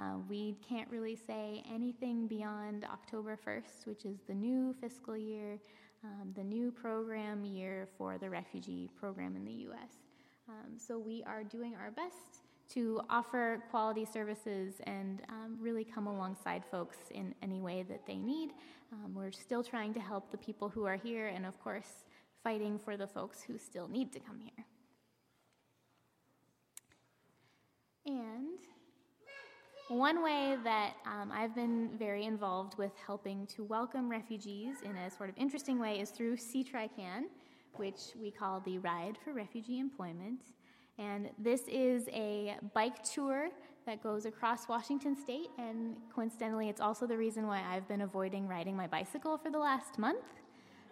Uh, we can't really say anything beyond October 1st, which is the new fiscal year, um, the new program year for the refugee program in the U.S. Um, so we are doing our best to offer quality services and um, really come alongside folks in any way that they need. Um, we're still trying to help the people who are here, and of course, fighting for the folks who still need to come here. And one way that um, I've been very involved with helping to welcome refugees in a sort of interesting way is through CTRICAN, which we call the Ride for Refugee Employment. And this is a bike tour that goes across Washington state, and coincidentally, it's also the reason why I've been avoiding riding my bicycle for the last month.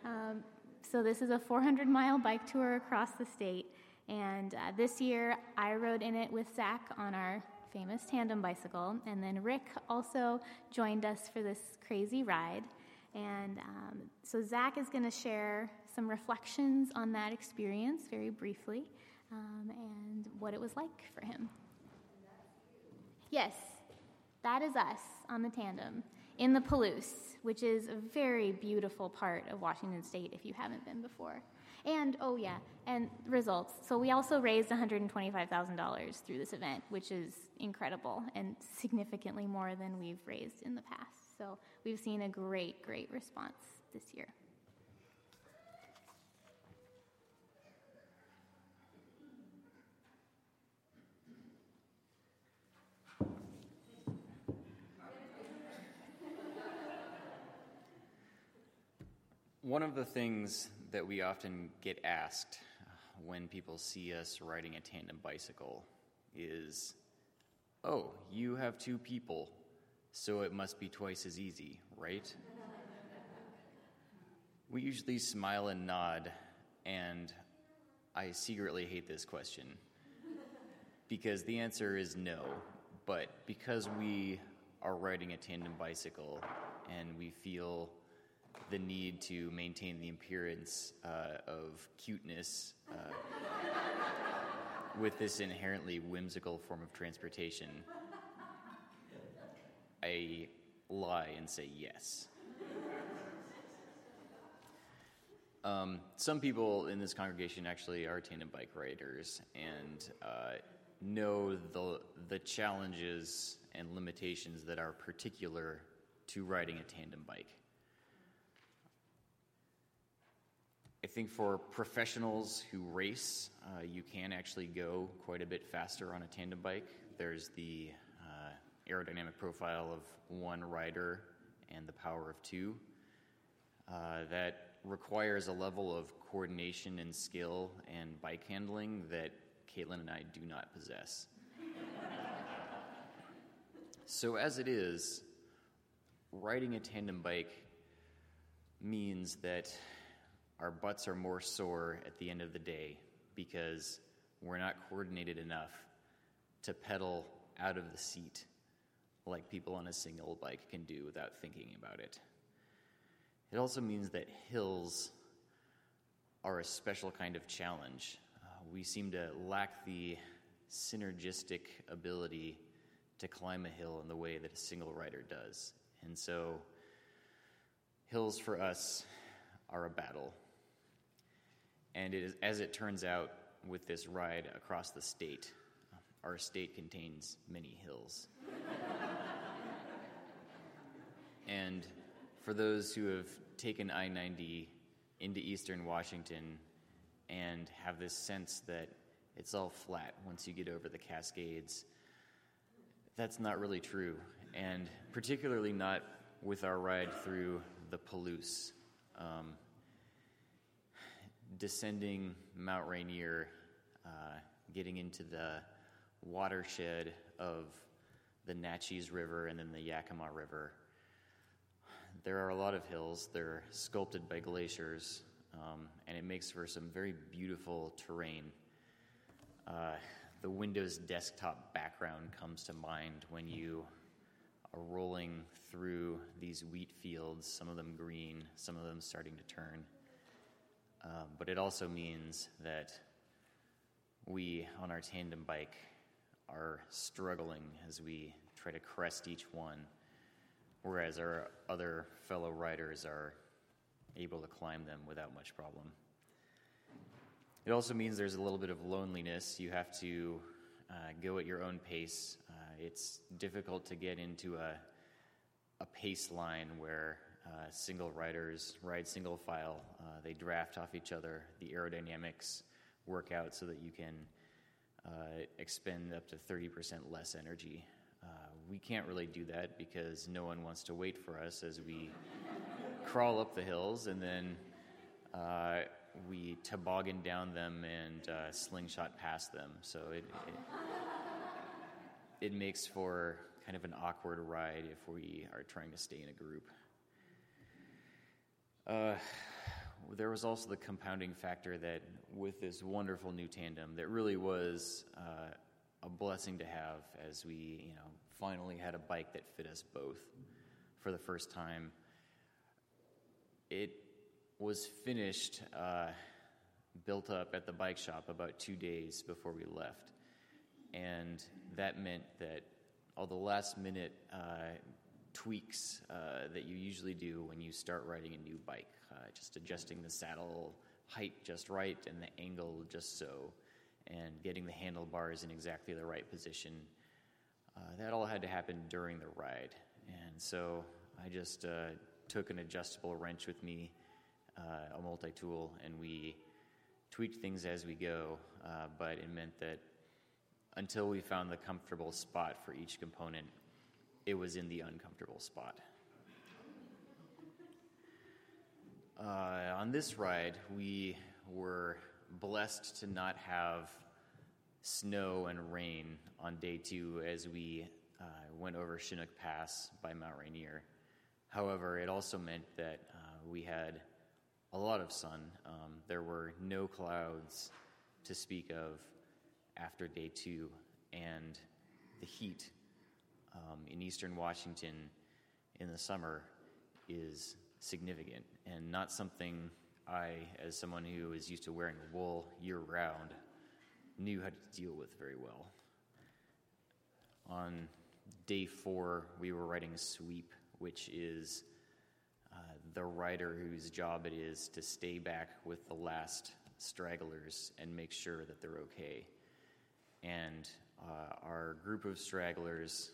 Um, so, this is a 400 mile bike tour across the state, and uh, this year I rode in it with Zach on our famous tandem bicycle, and then Rick also joined us for this crazy ride. And um, so, Zach is going to share some reflections on that experience very briefly um, and what it was like for him. Yes, that is us on the tandem in the Palouse, which is a very beautiful part of Washington State if you haven't been before. And oh yeah, and results. So we also raised $125,000 through this event, which is incredible and significantly more than we've raised in the past. So we've seen a great, great response this year. One of the things that we often get asked uh, when people see us riding a tandem bicycle is, Oh, you have two people, so it must be twice as easy, right? we usually smile and nod, and I secretly hate this question because the answer is no. But because we are riding a tandem bicycle and we feel the need to maintain the appearance uh, of cuteness uh, with this inherently whimsical form of transportation, I lie and say yes. Um, some people in this congregation actually are tandem bike riders and uh, know the, the challenges and limitations that are particular to riding a tandem bike. I think for professionals who race, uh, you can actually go quite a bit faster on a tandem bike. There's the uh, aerodynamic profile of one rider and the power of two. Uh, that requires a level of coordination and skill and bike handling that Caitlin and I do not possess. so, as it is, riding a tandem bike means that our butts are more sore at the end of the day because we're not coordinated enough to pedal out of the seat like people on a single bike can do without thinking about it. It also means that hills are a special kind of challenge. Uh, we seem to lack the synergistic ability to climb a hill in the way that a single rider does. And so, hills for us are a battle. And it is, as it turns out, with this ride across the state, our state contains many hills. and for those who have taken I 90 into eastern Washington and have this sense that it's all flat once you get over the Cascades, that's not really true. And particularly not with our ride through the Palouse. Um, descending Mount Rainier, uh, getting into the watershed of the Naches River and then the Yakima River. There are a lot of hills. They're sculpted by glaciers, um, and it makes for some very beautiful terrain. Uh, the Windows desktop background comes to mind when you are rolling through these wheat fields, some of them green, some of them starting to turn. Um, but it also means that we, on our tandem bike, are struggling as we try to crest each one, whereas our other fellow riders are able to climb them without much problem. It also means there's a little bit of loneliness. You have to uh, go at your own pace. Uh, it's difficult to get into a, a pace line where uh, single riders ride single file. Uh, they draft off each other. The aerodynamics work out so that you can uh, expend up to 30% less energy. Uh, we can't really do that because no one wants to wait for us as we crawl up the hills and then uh, we toboggan down them and slingshot past them. So it, it, it makes for kind of an awkward ride if we are trying to stay in a group. Uh, there was also the compounding factor that with this wonderful new tandem that really was uh, a blessing to have as we you know finally had a bike that fit us both for the first time. It was finished uh, built up at the bike shop about two days before we left. And that meant that all the last minute uh, tweaks uh, that you usually do when you start riding a new bike, uh, just adjusting the saddle height just right and the angle just so, and getting the handlebars in exactly the right position. Uh, that all had to happen during the ride. And so I just uh, took an adjustable wrench with me, uh, a multi tool, and we tweaked things as we go. but it meant that until we found the comfortable spot for each component, it was in the uncomfortable spot. Uh, on this ride, we were blessed to not have snow and rain on day two as we uh, went over Chinook Pass by Mount Rainier. However, it also meant that uh, we had a lot of sun. Um, there were no clouds to speak of after day two, and the heat um, in eastern Washington in the summer is significant and not something I, as someone who is used to wearing wool year round, knew how to deal with very well. On day four, we were riding a sweep, which is uh, the rider whose job it is to stay back with the last stragglers and make sure that they're okay. And uh, our group of stragglers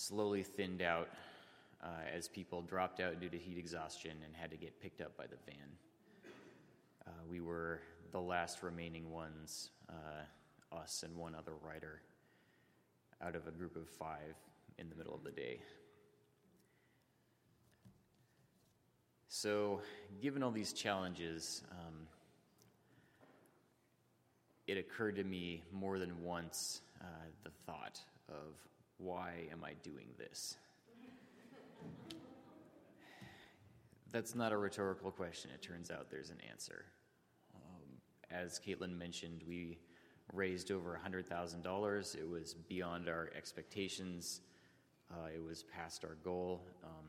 slowly thinned out uh, as people dropped out due to heat exhaustion and had to get picked up by the van. Uh, we were the last remaining ones, uh, us and one other rider, out of a group of five in the middle of the day. So, given all these challenges, um, it occurred to me more than once uh, the thought of why am I doing this? That's not a rhetorical question. It turns out there's an answer. Um, as Caitlin mentioned, we raised over $100,000. It was beyond our expectations, uh, it was past our goal. Um,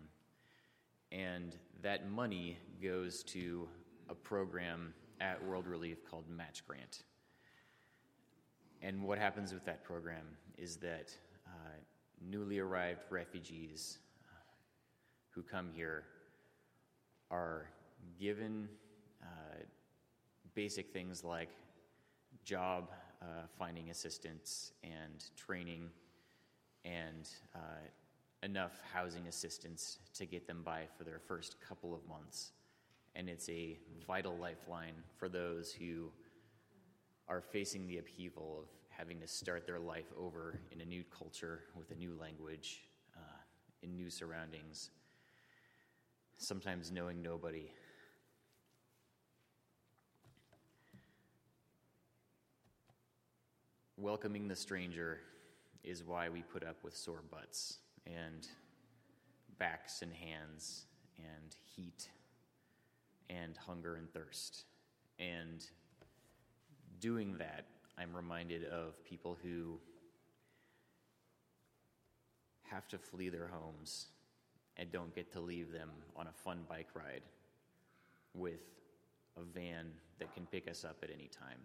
and that money goes to a program at World Relief called Match Grant. And what happens with that program is that newly arrived refugees uh, who come here are given uh, basic things like job uh, finding assistance and training and uh, enough housing assistance to get them by for their first couple of months. And it's a vital lifeline for those who are facing the upheaval of having to start their life over in a new culture with a new language, uh, in new surroundings, sometimes knowing nobody. Welcoming the stranger is why we put up with sore butts and backs and hands and heat and hunger and thirst. And doing that I'm reminded of people who have to flee their homes and don't get to leave them on a fun bike ride with a van that can pick us up at any time,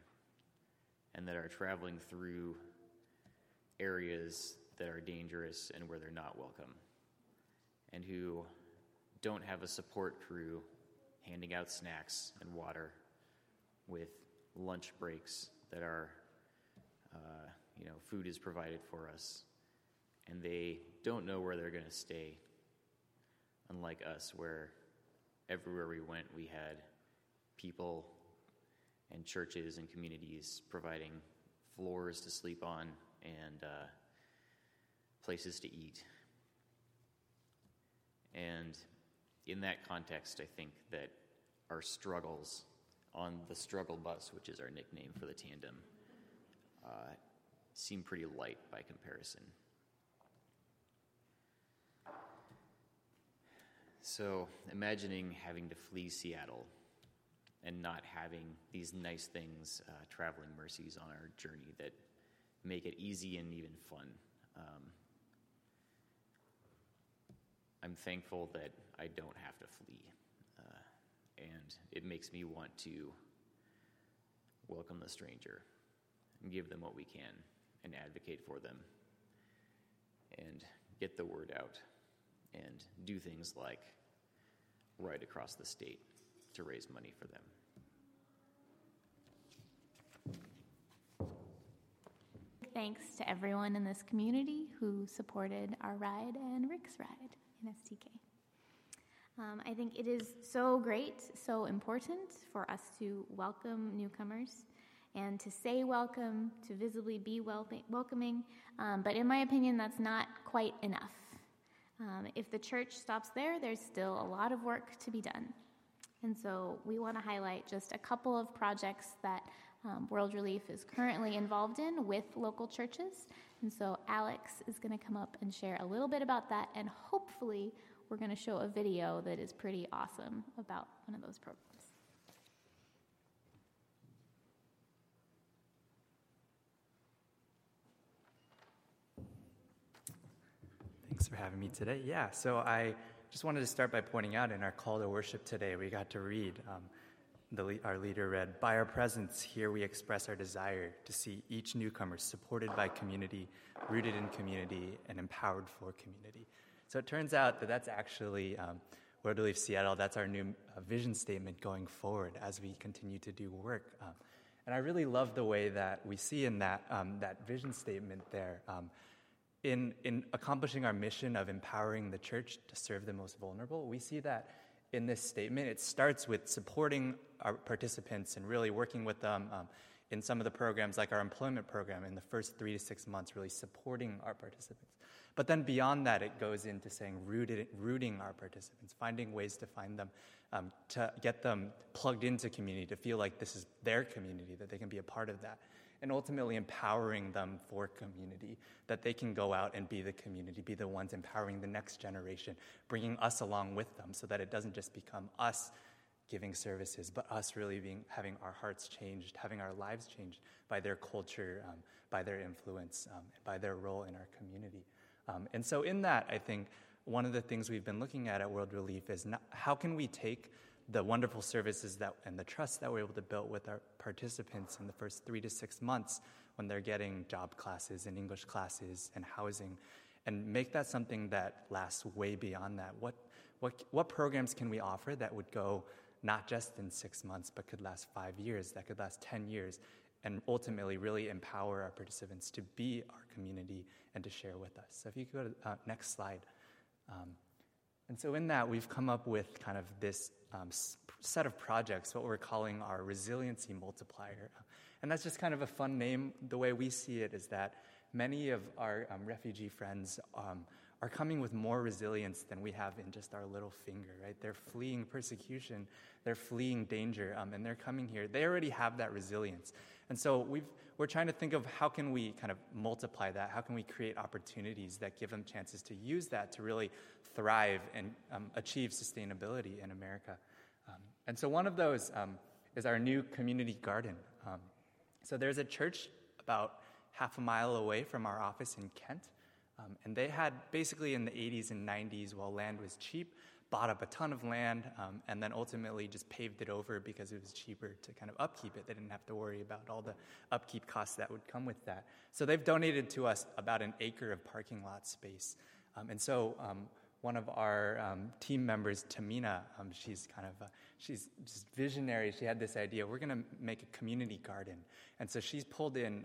and that are traveling through areas that are dangerous and where they're not welcome, and who don't have a support crew handing out snacks and water with lunch breaks that are, uh, you know, food is provided for us, and they don't know where they're going to stay, unlike us, where everywhere we went, we had people and churches and communities providing floors to sleep on and uh, places to eat. And in that context, I think that our struggles on the struggle bus, which is our nickname for the tandem, uh, seem pretty light by comparison. So, imagining having to flee Seattle and not having these nice things, uh, traveling mercies on our journey that make it easy and even fun. Um, I'm thankful that I don't have to flee. Uh, and it makes me want to welcome the stranger and give them what we can and advocate for them and get the word out and do things like ride across the state to raise money for them. Thanks to everyone in this community who supported our ride and Rick's ride in STK. Um, I think it is so great, so important for us to welcome newcomers and to say welcome, to visibly be welcoming. Um, but in my opinion, that's not quite enough. Um, if the church stops there, there's still a lot of work to be done. And so we want to highlight just a couple of projects that um, World Relief is currently involved in with local churches. And so Alex is going to come up and share a little bit about that, and hopefully, we're going to show a video that is pretty awesome about one of those programs. Thanks for having me today. Yeah, so I just wanted to start by pointing out in our call to worship today, we got to read um, the, our leader read, By our presence here, we express our desire to see each newcomer supported by community, rooted in community, and empowered for community. So it turns out that that's actually um, World Relief Seattle, that's our new uh, vision statement going forward as we continue to do work. Um, and I really love the way that we see in that, um, that vision statement there. Um, in, in accomplishing our mission of empowering the church to serve the most vulnerable, we see that in this statement. It starts with supporting our participants and really working with them um, in some of the programs, like our employment program, in the first three to six months, really supporting our participants. But then beyond that, it goes into saying rooted, rooting our participants, finding ways to find them, um, to get them plugged into community, to feel like this is their community, that they can be a part of that and ultimately empowering them for community, that they can go out and be the community, be the ones empowering the next generation, bringing us along with them so that it doesn't just become us giving services, but us really being, having our hearts changed, having our lives changed by their culture, um, by their influence, um, by their role in our community. Um, and so, in that, I think one of the things we've been looking at at World Relief is not, how can we take the wonderful services that and the trust that we're able to build with our participants in the first three to six months when they're getting job classes and English classes and housing, and make that something that lasts way beyond that. What what what programs can we offer that would go not just in six months, but could last five years, that could last 10 years, and ultimately really empower our participants to be our community and to share with us. So if you could go to uh, next slide. Um, and so in that, we've come up with kind of this um, set of projects, what we're calling our resiliency multiplier. And that's just kind of a fun name. The way we see it is that many of our um, refugee friends um, are coming with more resilience than we have in just our little finger, right? They're fleeing persecution, they're fleeing danger, um, and they're coming here. They already have that resilience. And so we've, we're trying to think of how can we kind of multiply that? How can we create opportunities that give them chances to use that to really thrive and um, achieve sustainability in America? Um, and so one of those um, is our new community garden. Um, so there's a church about half a mile away from our office in Kent. Um, and they had basically in the 80s and 90s, while land was cheap, bought up a ton of land um, and then ultimately just paved it over because it was cheaper to kind of upkeep it. They didn't have to worry about all the upkeep costs that would come with that. So they've donated to us about an acre of parking lot space. Um, and so um, one of our um, team members, Tamina, um, she's kind of, uh, she's just visionary. She had this idea, we're going to make a community garden. And so she's pulled in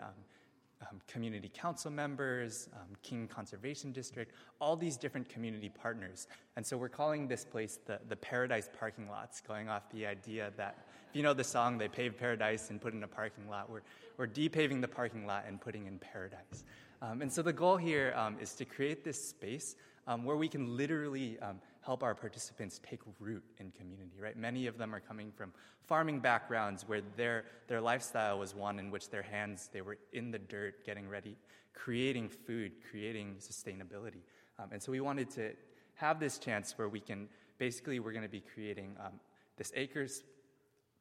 um, community council members, um, King Conservation District, all these different community partners. And so we're calling this place the, the Paradise Parking Lots, going off the idea that, if you know the song, they paved paradise and put in a parking lot, we're, we're depaving the parking lot and putting in paradise. Um, and so the goal here um, is to create this space um, where we can literally um, help our participants take root in community, right? Many of them are coming from farming backgrounds where their, their lifestyle was one in which their hands, they were in the dirt, getting ready, creating food, creating sustainability. Um, and so we wanted to have this chance where we can, basically, we're going to be creating um, this acres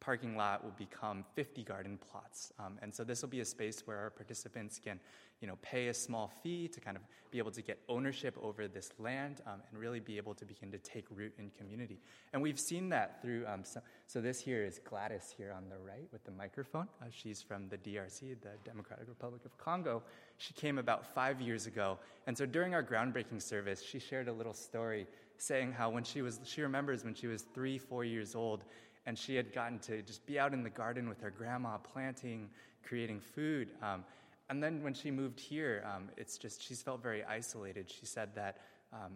parking lot will become 50 garden plots. Um, and so this will be a space where our participants can you know, pay a small fee to kind of be able to get ownership over this land um, and really be able to begin to take root in community. And we've seen that through, um, so, so, this here is Gladys here on the right with the microphone. Uh, she's from the DRC, the Democratic Republic of Congo. She came about five years ago. And so during our groundbreaking service, she shared a little story saying how when she was, she remembers when she was three, four years old, and she had gotten to just be out in the garden with her grandma planting, creating food. Um, and then when she moved here, um, it's just she's felt very isolated. She said that um,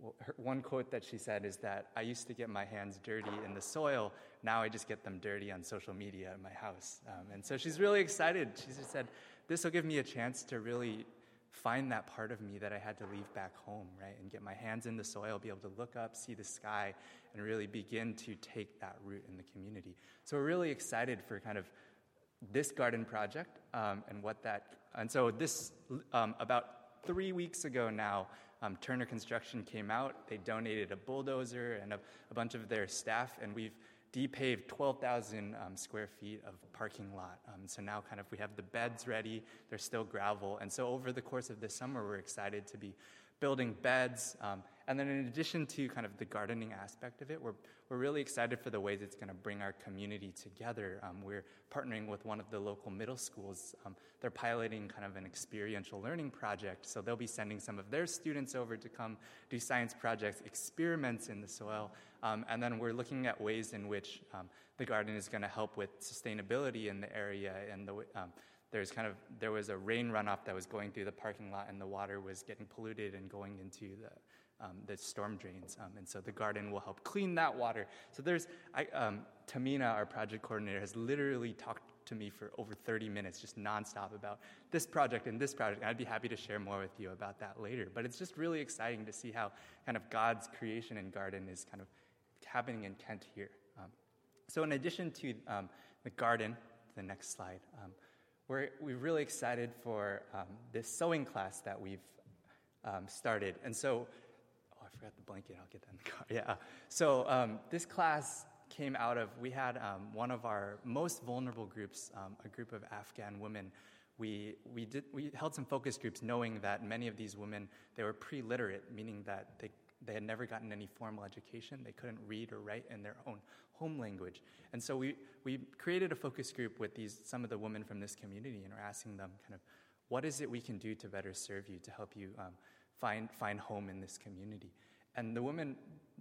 well, her, one quote that she said is that I used to get my hands dirty in the soil. Now I just get them dirty on social media in my house. Um, and so she's really excited. She just said, "This will give me a chance to really." Find that part of me that I had to leave back home, right? And get my hands in the soil, be able to look up, see the sky, and really begin to take that root in the community. So we're really excited for kind of this garden project um, and what that. And so this um, about three weeks ago now, um, Turner Construction came out. They donated a bulldozer and a, a bunch of their staff, and we've depaved 12,000 um, square feet of parking lot. Um, so now, kind of, we have the beds ready. They're still gravel, and so over the course of this summer, we're excited to be building beds. Um, and then, in addition to kind of the gardening aspect of it, we're, we're really excited for the ways it's going to bring our community together. Um, we're partnering with one of the local middle schools. Um, they're piloting kind of an experiential learning project. So they'll be sending some of their students over to come do science projects, experiments in the soil. Um, and then we're looking at ways in which um, the garden is going to help with sustainability in the area and the um, there's kind of there was a rain runoff that was going through the parking lot and the water was getting polluted and going into the um, the storm drains. Um, and so the garden will help clean that water. So there's I, um, tamina our project coordinator has literally talked to me for over 30 minutes just nonstop about this project and this project. I'd be happy to share more with you about that later. But it's just really exciting to see how kind of god's creation and garden is kind of happening in kent here um, so in addition to um, the garden the next slide um, we're, we're really excited for um, this sewing class that we've um, started. And so, oh, I forgot the blanket. I'll get that in the car. Yeah. So, this class came out of, we had one of our most vulnerable groups, a group of Afghan women. We, we, did, we held some focus groups knowing that many of these women, they were pre-literate, meaning that they they had never gotten any formal education. They couldn't read or write in their own home language. And so we, we created a focus group with these, some of the women from this community and we're asking them kind of, what is it we can do to better serve you, to help you um, find, find home in this community? And the women,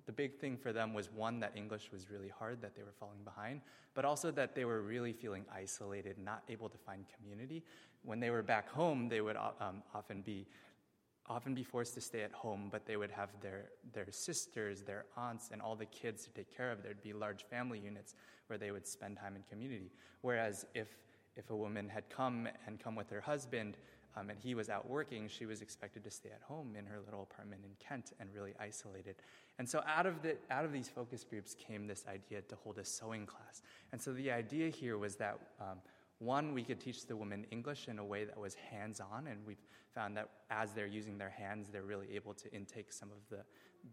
the big thing for them was one, that English was really hard, that they were falling behind, but also that they were really feeling isolated, not able to find community. When they were back home, they would um, often be often be forced to stay at home, but they would have their, their sisters, their aunts, and all the kids to take care of. There'd be large family units where they would spend time in community. Whereas if, if a woman had come and come with her husband um, and he was out working, she was expected to stay at home in her little apartment in Kent and really isolated. And so out of, the, out of these focus groups came this idea to hold a sewing class. And so the idea here was that um, One, we could teach the women English in a way that was hands on, and we've found that as they're using their hands, they're really able to intake some of the,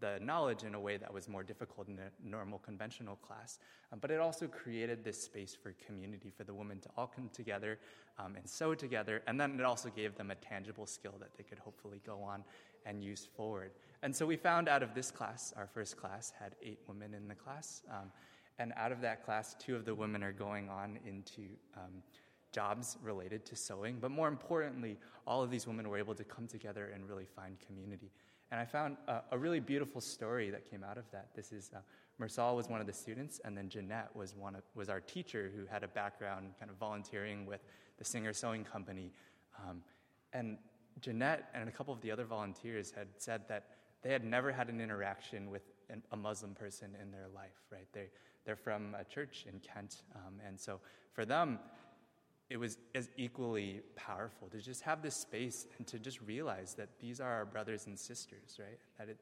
the knowledge in a way that was more difficult in a normal conventional class. Um, but it also created this space for community for the women to all come together um, and sew together, and then it also gave them a tangible skill that they could hopefully go on and use forward. And so we found out of this class, our first class had eight women in the class. Um, and out of that class, two of the women are going on into um, jobs related to sewing. But more importantly, all of these women were able to come together and really find community. And I found uh, a really beautiful story that came out of that. This is uh, Mursal was one of the students, and then Jeanette was one of, was our teacher who had a background kind of volunteering with the Singer Sewing Company. Um, and Jeanette and a couple of the other volunteers had said that they had never had an interaction with an, a Muslim person in their life, right? They, they're from a church in Kent. Um, and so for them, it was as equally powerful to just have this space and to just realize that these are our brothers and sisters, right? That, it,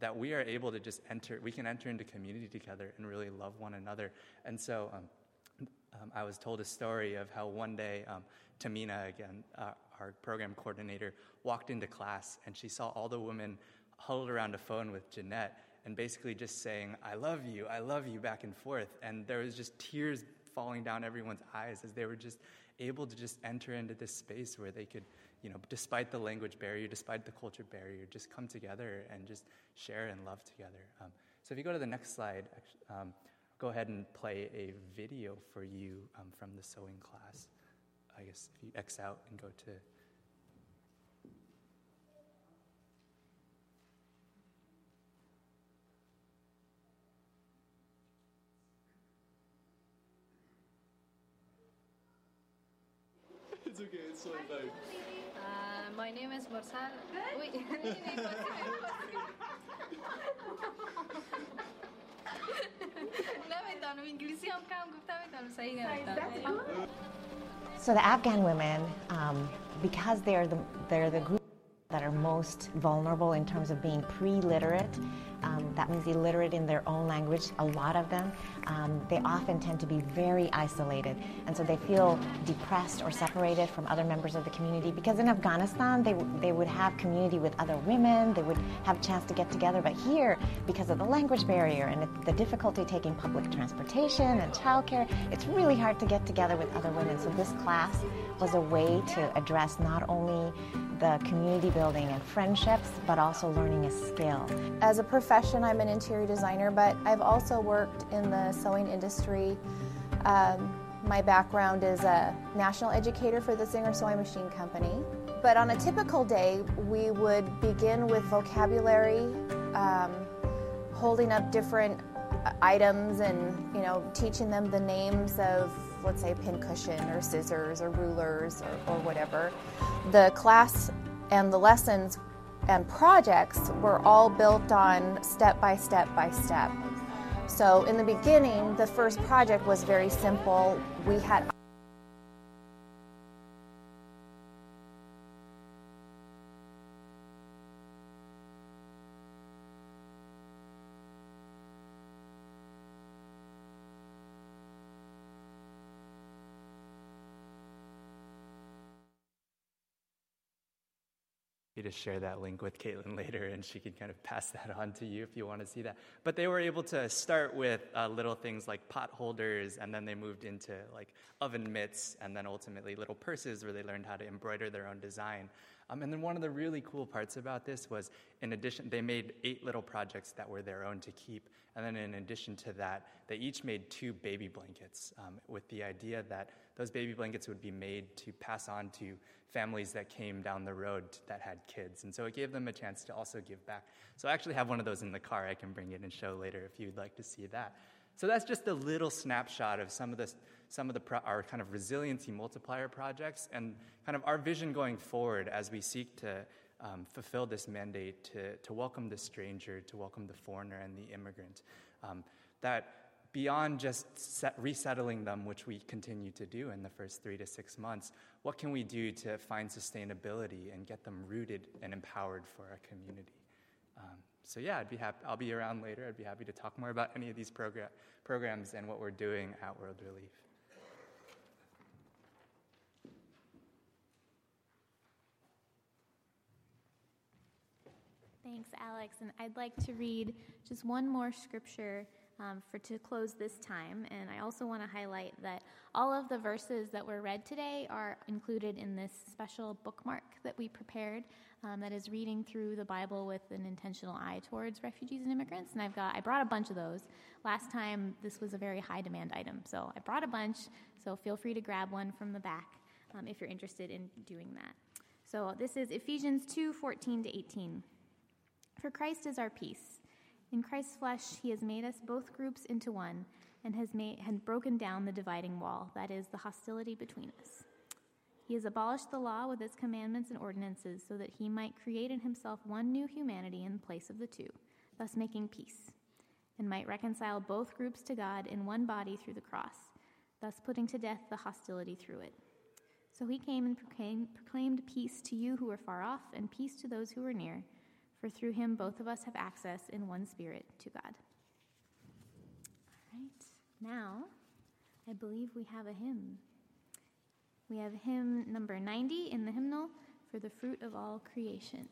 that we are able to just enter, we can enter into community together and really love one another. And so um, um, I was told a story of how one day um, Tamina, again, uh, our program coordinator, walked into class and she saw all the women huddled around a phone with Jeanette and basically just saying, I love you, I love you back and forth. And there was just tears falling down everyone's eyes as they were just able to just enter into this space where they could, you know, despite the language barrier, despite the culture barrier, just come together and just share and love together. Um, so if you go to the next slide, um, go ahead and play a video for you um, from the sewing class. I guess if you X out and go to it's okay, it's all fine. Uh, my name is Mursal. Wait, So the Afghan women, um, because they're the, they're the group that are most vulnerable in terms of being pre-literate. Um, that means illiterate in their own language, a lot of them. Um, they often tend to be very isolated, and so they feel depressed or separated from other members of the community. Because in Afghanistan, they, they would have community with other women, they would have a chance to get together, but here, because of the language barrier and the difficulty taking public transportation and childcare, it's really hard to get together with other women. So this class was a way to address not only the community building and friendships, but also learning a skill. As a profession, I'm an interior designer, but I've also worked in the sewing industry. Um, my background is a national educator for the Singer Sewing Machine Company. But on a typical day, we would begin with vocabulary, um, holding up different items and you know teaching them the names of let's say a pincushion or scissors or rulers or, or whatever. The class and the lessons and projects were all built on step by step by step. So in the beginning the first project was very simple. We had to share that link with Caitlin later, and she can kind of pass that on to you if you want to see that. But they were able to start with uh, little things like pot holders, and then they moved into like oven mitts, and then ultimately little purses where they learned how to embroider their own design. Um, and then one of the really cool parts about this was, in addition, they made eight little projects that were their own to keep. And then in addition to that, they each made two baby blankets um, with the idea that those baby blankets would be made to pass on to families that came down the road that had kids. And so it gave them a chance to also give back. So I actually have one of those in the car. I can bring it and show later if you'd like to see that. So that's just a little snapshot of some of the some of the pro- our kind of resiliency multiplier projects and kind of our vision going forward as we seek to um, fulfill this mandate to, to welcome the stranger, to welcome the foreigner and the immigrant. Um, that beyond just set, resettling them, which we continue to do in the first three to six months, what can we do to find sustainability and get them rooted and empowered for our community? Um, so yeah, I'd be happy, I'll be around later. I'd be happy to talk more about any of these programs and what we're doing at World Relief. Thanks, Alex. And I'd like to read just one more scripture um, for to close this time. And I also want to highlight that all of the verses that were read today are included in this special bookmark that we prepared. Um, that is reading through the Bible with an intentional eye towards refugees and immigrants. And I've got I brought a bunch of those. Last time this was a very high demand item, so I brought a bunch. So feel free to grab one from the back um, if you're interested in doing that. So this is Ephesians 2 14 to 18. For Christ is our peace. In Christ's flesh, he has made us both groups into one and has made, broken down the dividing wall, that is, the hostility between us. He has abolished the law with its commandments and ordinances so that he might create in himself one new humanity in place of the two, thus making peace, and might reconcile both groups to God in one body through the cross, thus putting to death the hostility through it. So he came and proclaimed, peace to you who are far off and peace to those who are near. For through him both of us have access in one spirit to God. All right, now I believe we have a hymn. We have hymn number 90 in the hymnal for the fruit of all creation.